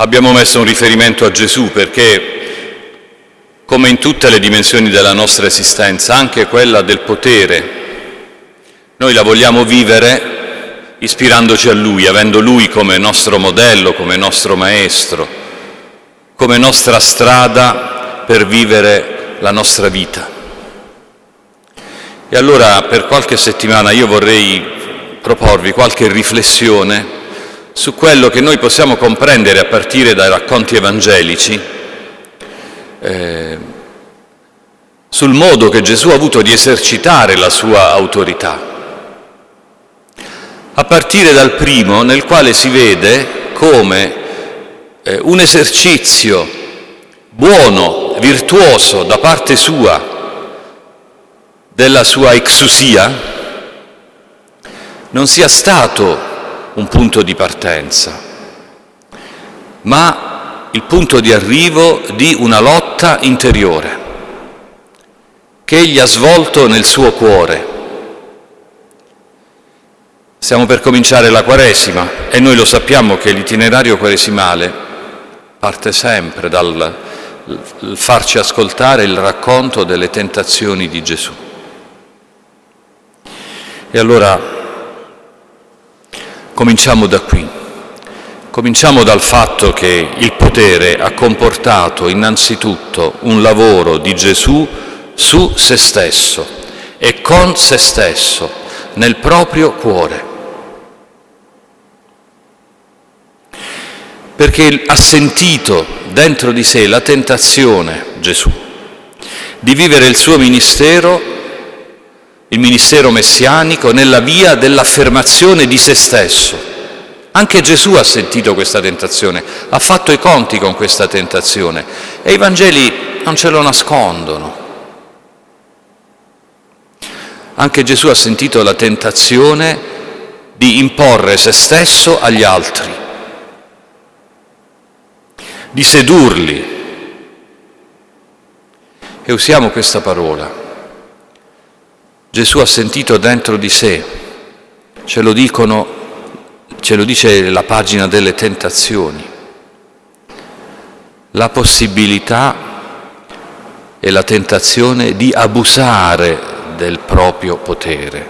abbiamo messo un riferimento a Gesù perché, come in tutte le dimensioni della nostra esistenza, anche quella del potere, noi la vogliamo vivere ispirandoci a Lui, avendo Lui come nostro modello, come nostro maestro, come nostra strada per vivere la nostra vita. E allora per qualche settimana io vorrei proporvi qualche riflessione su quello che noi possiamo comprendere a partire dai racconti evangelici, eh, sul modo che Gesù ha avuto di esercitare la sua autorità. A partire dal primo nel quale si vede come eh, un esercizio buono, virtuoso da parte sua della sua exusia non sia stato un punto di partenza, ma il punto di arrivo di una lotta interiore che egli ha svolto nel suo cuore Stiamo per cominciare la Quaresima e noi lo sappiamo che l'itinerario quaresimale parte sempre dal farci ascoltare il racconto delle tentazioni di Gesù. E allora cominciamo da qui. Cominciamo dal fatto che il potere ha comportato innanzitutto un lavoro di Gesù su se stesso e con se stesso, nel proprio cuore. perché ha sentito dentro di sé la tentazione, Gesù, di vivere il suo ministero, il ministero messianico, nella via dell'affermazione di se stesso. Anche Gesù ha sentito questa tentazione, ha fatto i conti con questa tentazione e i Vangeli non ce lo nascondono. Anche Gesù ha sentito la tentazione di imporre se stesso agli altri di sedurli. E usiamo questa parola. Gesù ha sentito dentro di sé, ce lo dicono, ce lo dice la pagina delle tentazioni, la possibilità e la tentazione di abusare del proprio potere,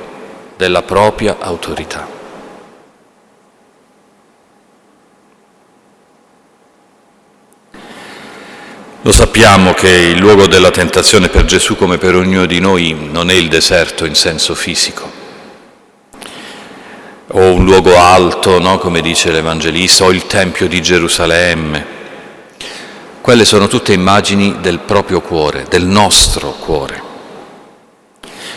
della propria autorità. Lo sappiamo che il luogo della tentazione per Gesù come per ognuno di noi non è il deserto in senso fisico, o un luogo alto, no? come dice l'Evangelista, o il Tempio di Gerusalemme. Quelle sono tutte immagini del proprio cuore, del nostro cuore.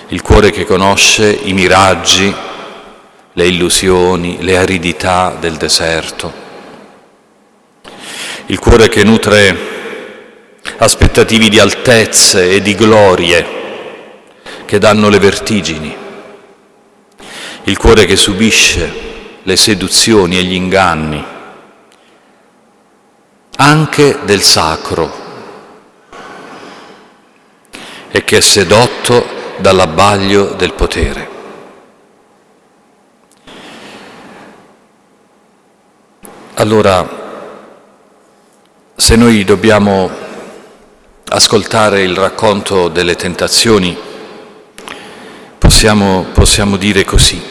Il cuore che conosce i miraggi, le illusioni, le aridità del deserto. Il cuore che nutre aspettativi di altezze e di glorie che danno le vertigini, il cuore che subisce le seduzioni e gli inganni, anche del sacro, e che è sedotto dall'abbaglio del potere. Allora, se noi dobbiamo ascoltare il racconto delle tentazioni, possiamo, possiamo dire così,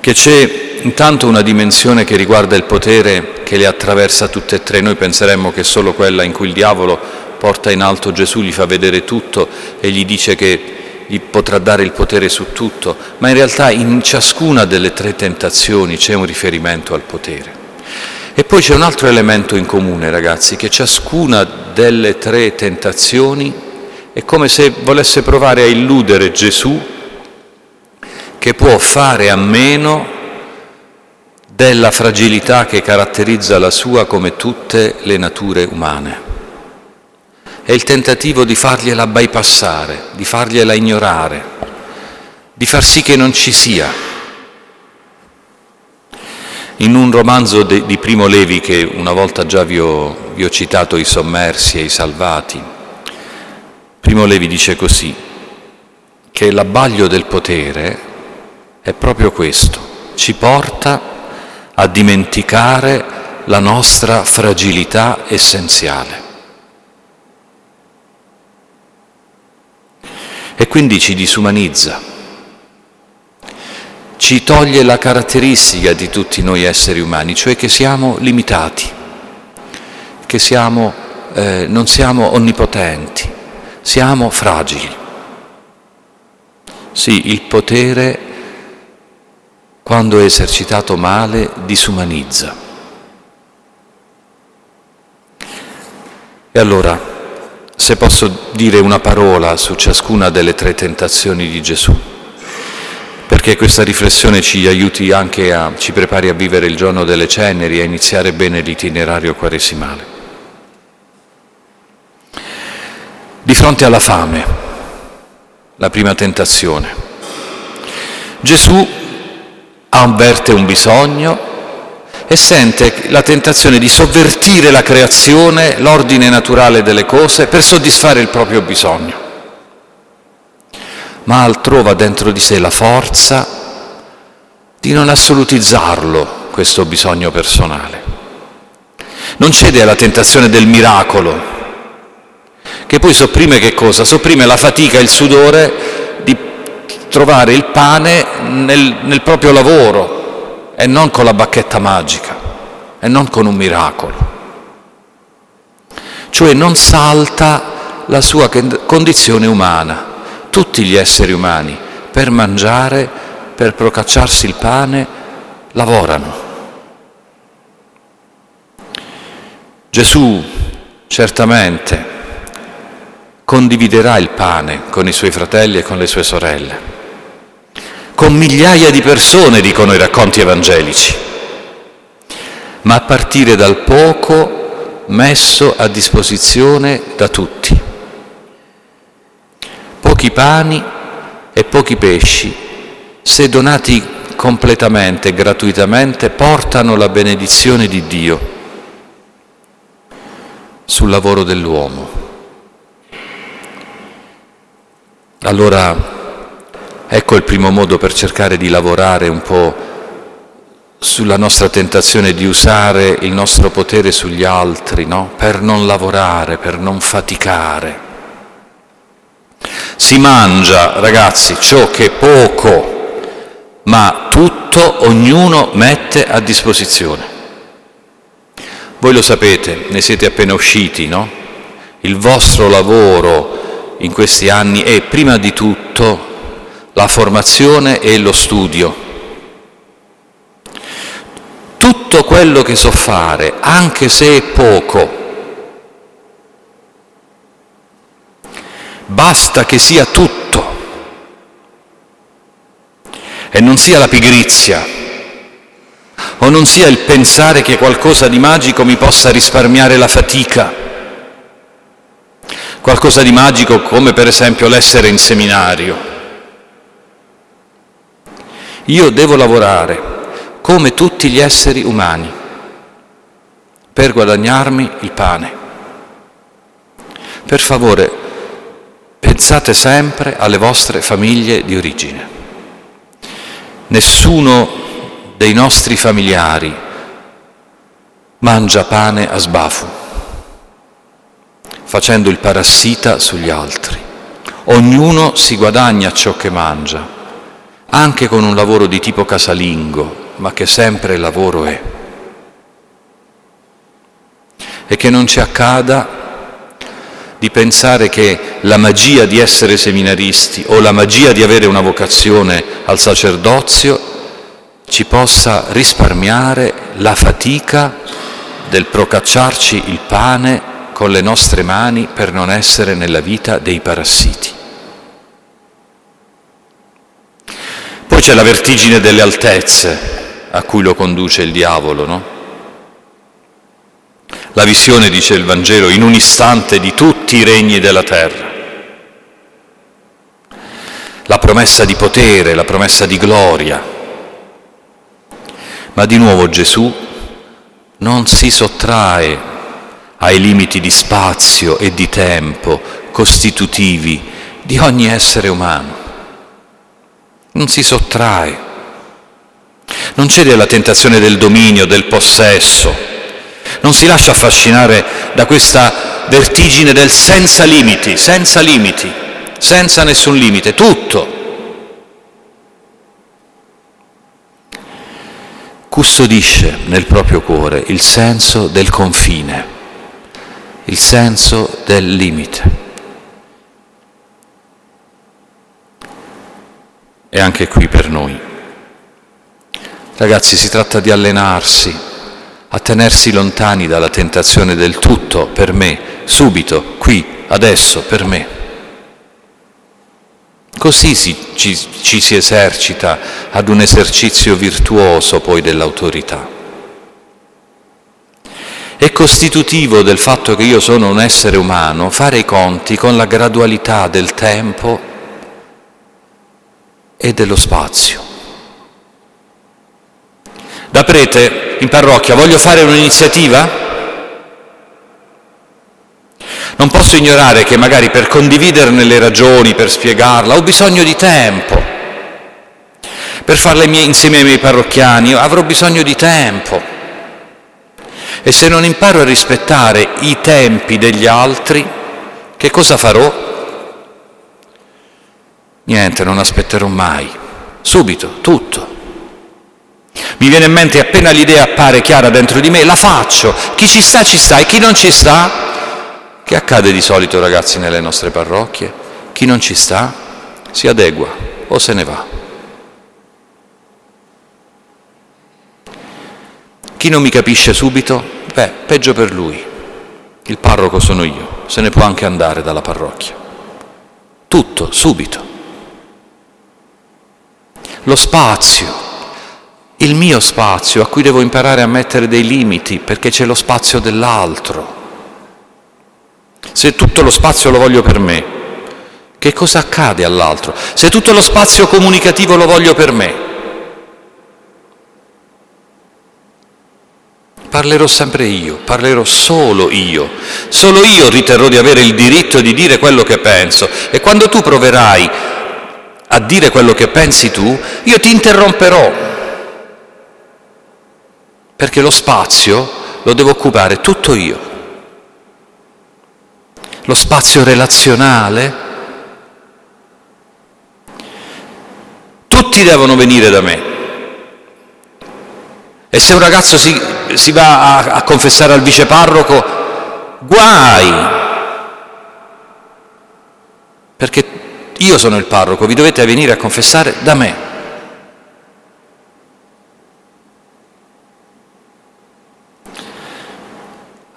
che c'è intanto una dimensione che riguarda il potere che le attraversa tutte e tre. Noi penseremmo che solo quella in cui il diavolo porta in alto Gesù, gli fa vedere tutto e gli dice che gli potrà dare il potere su tutto, ma in realtà in ciascuna delle tre tentazioni c'è un riferimento al potere. E poi c'è un altro elemento in comune, ragazzi, che ciascuna delle tre tentazioni è come se volesse provare a illudere Gesù che può fare a meno della fragilità che caratterizza la sua come tutte le nature umane. È il tentativo di fargliela bypassare, di fargliela ignorare, di far sì che non ci sia in un romanzo de, di Primo Levi, che una volta già vi ho, vi ho citato, I sommersi e i salvati, Primo Levi dice così, che l'abbaglio del potere è proprio questo, ci porta a dimenticare la nostra fragilità essenziale. E quindi ci disumanizza, ci toglie la caratteristica di tutti noi esseri umani, cioè che siamo limitati, che siamo, eh, non siamo onnipotenti, siamo fragili. Sì, il potere, quando è esercitato male, disumanizza. E allora, se posso dire una parola su ciascuna delle tre tentazioni di Gesù, perché questa riflessione ci aiuti anche a, ci prepari a vivere il giorno delle ceneri, a iniziare bene l'itinerario quaresimale. Di fronte alla fame, la prima tentazione, Gesù avverte un bisogno, e sente la tentazione di sovvertire la creazione, l'ordine naturale delle cose per soddisfare il proprio bisogno. Ma trova dentro di sé la forza di non assolutizzarlo questo bisogno personale. Non cede alla tentazione del miracolo, che poi sopprime che cosa? Sopprime la fatica, il sudore di trovare il pane nel, nel proprio lavoro, e non con la bacchetta magica e non con un miracolo. Cioè non salta la sua condizione umana. Tutti gli esseri umani per mangiare, per procacciarsi il pane, lavorano. Gesù certamente condividerà il pane con i suoi fratelli e con le sue sorelle con migliaia di persone, dicono i racconti evangelici, ma a partire dal poco messo a disposizione da tutti. Pochi pani e pochi pesci, se donati completamente, gratuitamente, portano la benedizione di Dio sul lavoro dell'uomo. Allora Ecco il primo modo per cercare di lavorare un po' sulla nostra tentazione di usare il nostro potere sugli altri, no? per non lavorare, per non faticare. Si mangia, ragazzi, ciò che è poco, ma tutto ognuno mette a disposizione. Voi lo sapete, ne siete appena usciti, no? Il vostro lavoro in questi anni è prima di tutto la formazione e lo studio. Tutto quello che so fare, anche se è poco, basta che sia tutto. E non sia la pigrizia o non sia il pensare che qualcosa di magico mi possa risparmiare la fatica, qualcosa di magico come per esempio l'essere in seminario. Io devo lavorare come tutti gli esseri umani per guadagnarmi il pane. Per favore, pensate sempre alle vostre famiglie di origine. Nessuno dei nostri familiari mangia pane a sbafu, facendo il parassita sugli altri. Ognuno si guadagna ciò che mangia anche con un lavoro di tipo casalingo, ma che sempre lavoro è. E che non ci accada di pensare che la magia di essere seminaristi o la magia di avere una vocazione al sacerdozio ci possa risparmiare la fatica del procacciarci il pane con le nostre mani per non essere nella vita dei parassiti. Poi c'è la vertigine delle altezze a cui lo conduce il diavolo, no? La visione, dice il Vangelo, in un istante di tutti i regni della terra. La promessa di potere, la promessa di gloria. Ma di nuovo Gesù non si sottrae ai limiti di spazio e di tempo costitutivi di ogni essere umano non si sottrae, non cede alla tentazione del dominio, del possesso, non si lascia affascinare da questa vertigine del senza limiti, senza limiti, senza nessun limite, tutto. Custodisce nel proprio cuore il senso del confine, il senso del limite. E anche qui per noi. Ragazzi, si tratta di allenarsi a tenersi lontani dalla tentazione del tutto per me, subito, qui, adesso, per me. Così si, ci, ci si esercita ad un esercizio virtuoso poi dell'autorità. È costitutivo del fatto che io sono un essere umano fare i conti con la gradualità del tempo e dello spazio. Da prete in parrocchia voglio fare un'iniziativa? Non posso ignorare che magari per condividerne le ragioni, per spiegarla, ho bisogno di tempo. Per farle insieme ai miei parrocchiani avrò bisogno di tempo. E se non imparo a rispettare i tempi degli altri, che cosa farò? Niente, non aspetterò mai. Subito, tutto. Mi viene in mente appena l'idea appare chiara dentro di me, la faccio. Chi ci sta ci sta e chi non ci sta? Che accade di solito ragazzi nelle nostre parrocchie? Chi non ci sta si adegua o se ne va. Chi non mi capisce subito? Beh, peggio per lui. Il parroco sono io, se ne può anche andare dalla parrocchia. Tutto, subito. Lo spazio, il mio spazio a cui devo imparare a mettere dei limiti perché c'è lo spazio dell'altro. Se tutto lo spazio lo voglio per me, che cosa accade all'altro? Se tutto lo spazio comunicativo lo voglio per me, parlerò sempre io, parlerò solo io, solo io riterrò di avere il diritto di dire quello che penso e quando tu proverai a dire quello che pensi tu, io ti interromperò perché lo spazio lo devo occupare tutto io. Lo spazio relazionale, tutti devono venire da me. E se un ragazzo si, si va a, a confessare al viceparroco, guai, perché io sono il parroco, vi dovete venire a confessare da me.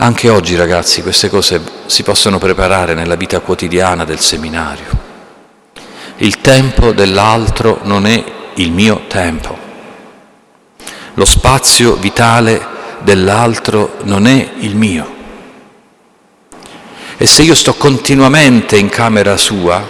Anche oggi ragazzi queste cose si possono preparare nella vita quotidiana del seminario. Il tempo dell'altro non è il mio tempo. Lo spazio vitale dell'altro non è il mio. E se io sto continuamente in camera sua,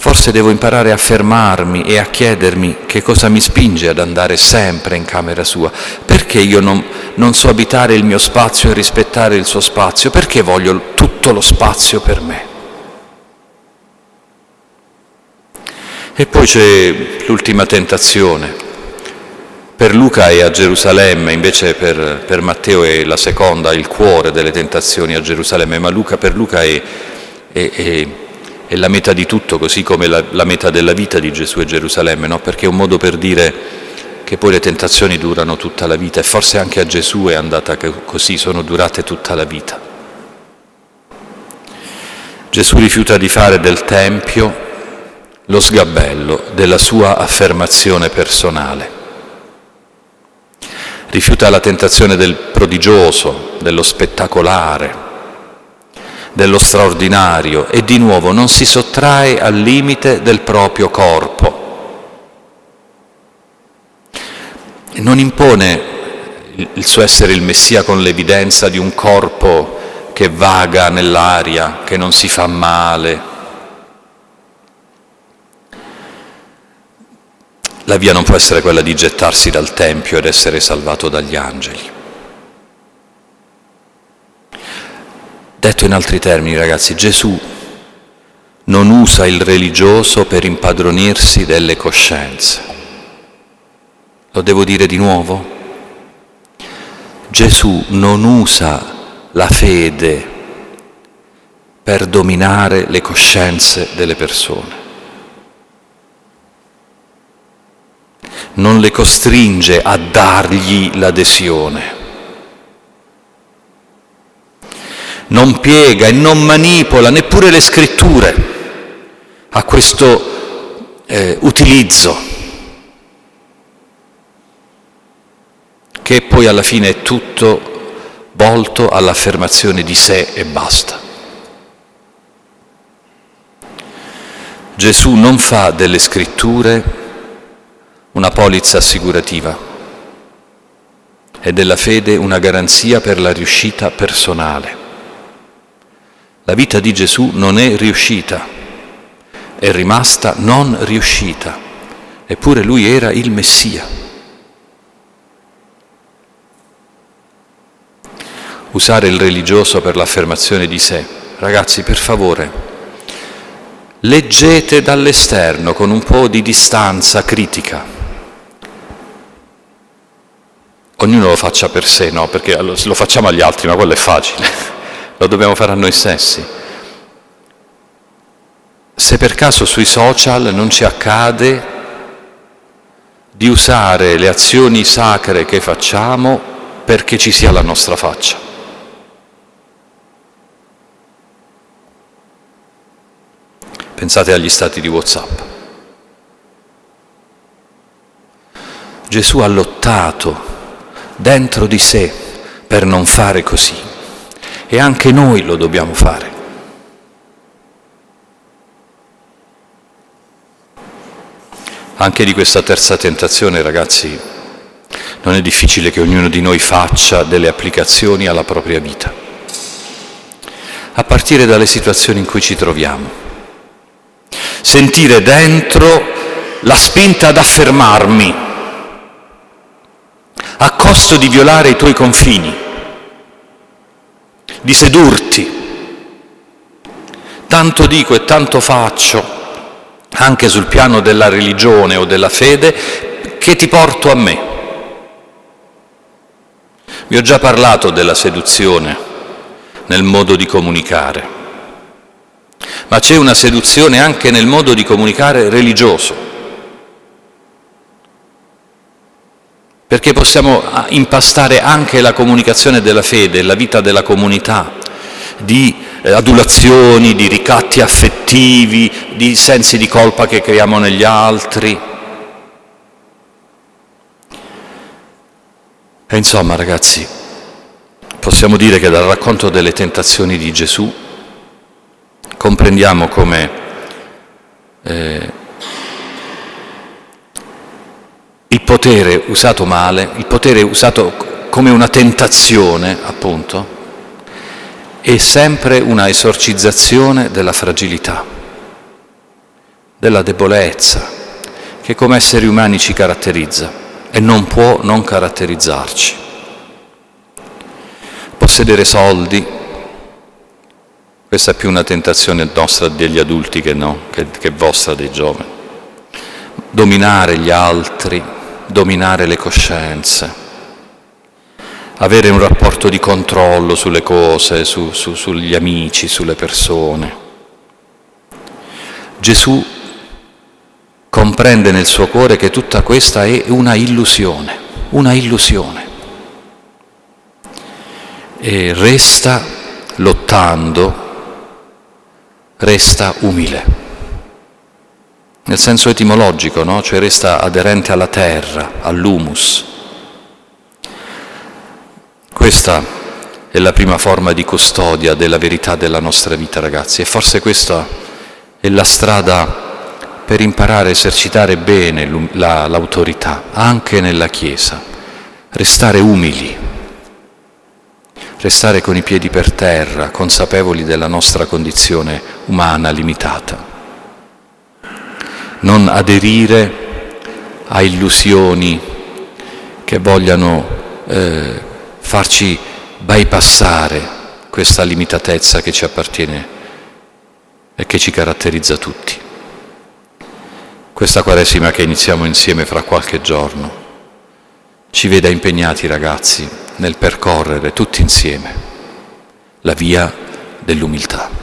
Forse devo imparare a fermarmi e a chiedermi che cosa mi spinge ad andare sempre in camera sua. Perché io non, non so abitare il mio spazio e rispettare il suo spazio? Perché voglio tutto lo spazio per me? E poi c'è l'ultima tentazione. Per Luca è a Gerusalemme, invece per, per, Matteo è la seconda, il cuore delle tentazioni a Gerusalemme, ma Luca, per Luca è, è, è è la meta di tutto, così come la, la meta della vita di Gesù è Gerusalemme, no? perché è un modo per dire che poi le tentazioni durano tutta la vita e forse anche a Gesù è andata così, sono durate tutta la vita. Gesù rifiuta di fare del Tempio lo sgabello della sua affermazione personale. Rifiuta la tentazione del prodigioso, dello spettacolare, dello straordinario e di nuovo non si sottrae al limite del proprio corpo. Non impone il suo essere il Messia con l'evidenza di un corpo che vaga nell'aria, che non si fa male. La via non può essere quella di gettarsi dal Tempio ed essere salvato dagli angeli. Detto in altri termini, ragazzi, Gesù non usa il religioso per impadronirsi delle coscienze. Lo devo dire di nuovo? Gesù non usa la fede per dominare le coscienze delle persone. Non le costringe a dargli l'adesione. Non piega e non manipola neppure le scritture a questo eh, utilizzo che poi alla fine è tutto volto all'affermazione di sé e basta. Gesù non fa delle scritture una polizza assicurativa e della fede una garanzia per la riuscita personale. La vita di Gesù non è riuscita, è rimasta non riuscita, eppure lui era il Messia. usare il religioso per l'affermazione di sé. Ragazzi, per favore, leggete dall'esterno con un po' di distanza critica. Ognuno lo faccia per sé, no? Perché lo facciamo agli altri, ma quello è facile, lo dobbiamo fare a noi stessi. Se per caso sui social non ci accade di usare le azioni sacre che facciamo perché ci sia la nostra faccia. Pensate agli stati di Whatsapp. Gesù ha lottato dentro di sé per non fare così e anche noi lo dobbiamo fare. Anche di questa terza tentazione, ragazzi, non è difficile che ognuno di noi faccia delle applicazioni alla propria vita, a partire dalle situazioni in cui ci troviamo. Sentire dentro la spinta ad affermarmi a costo di violare i tuoi confini, di sedurti. Tanto dico e tanto faccio, anche sul piano della religione o della fede, che ti porto a me. Vi ho già parlato della seduzione nel modo di comunicare ma c'è una seduzione anche nel modo di comunicare religioso. Perché possiamo ah, impastare anche la comunicazione della fede, la vita della comunità, di eh, adulazioni, di ricatti affettivi, di sensi di colpa che creiamo negli altri. E insomma, ragazzi, possiamo dire che dal racconto delle tentazioni di Gesù comprendiamo come eh, il potere usato male, il potere usato come una tentazione, appunto, è sempre una esorcizzazione della fragilità, della debolezza, che come esseri umani ci caratterizza e non può non caratterizzarci. Possedere soldi, questa è più una tentazione nostra degli adulti che, no, che, che vostra dei giovani. Dominare gli altri, dominare le coscienze, avere un rapporto di controllo sulle cose, su, su, sugli amici, sulle persone. Gesù comprende nel suo cuore che tutta questa è una illusione, una illusione. E resta lottando resta umile, nel senso etimologico, no? cioè resta aderente alla terra, all'humus. Questa è la prima forma di custodia della verità della nostra vita, ragazzi, e forse questa è la strada per imparare a esercitare bene l'autorità, anche nella Chiesa, restare umili restare con i piedi per terra, consapevoli della nostra condizione umana limitata. Non aderire a illusioni che vogliano eh, farci bypassare questa limitatezza che ci appartiene e che ci caratterizza tutti. Questa Quaresima che iniziamo insieme fra qualche giorno ci veda impegnati ragazzi nel percorrere tutti insieme la via dell'umiltà.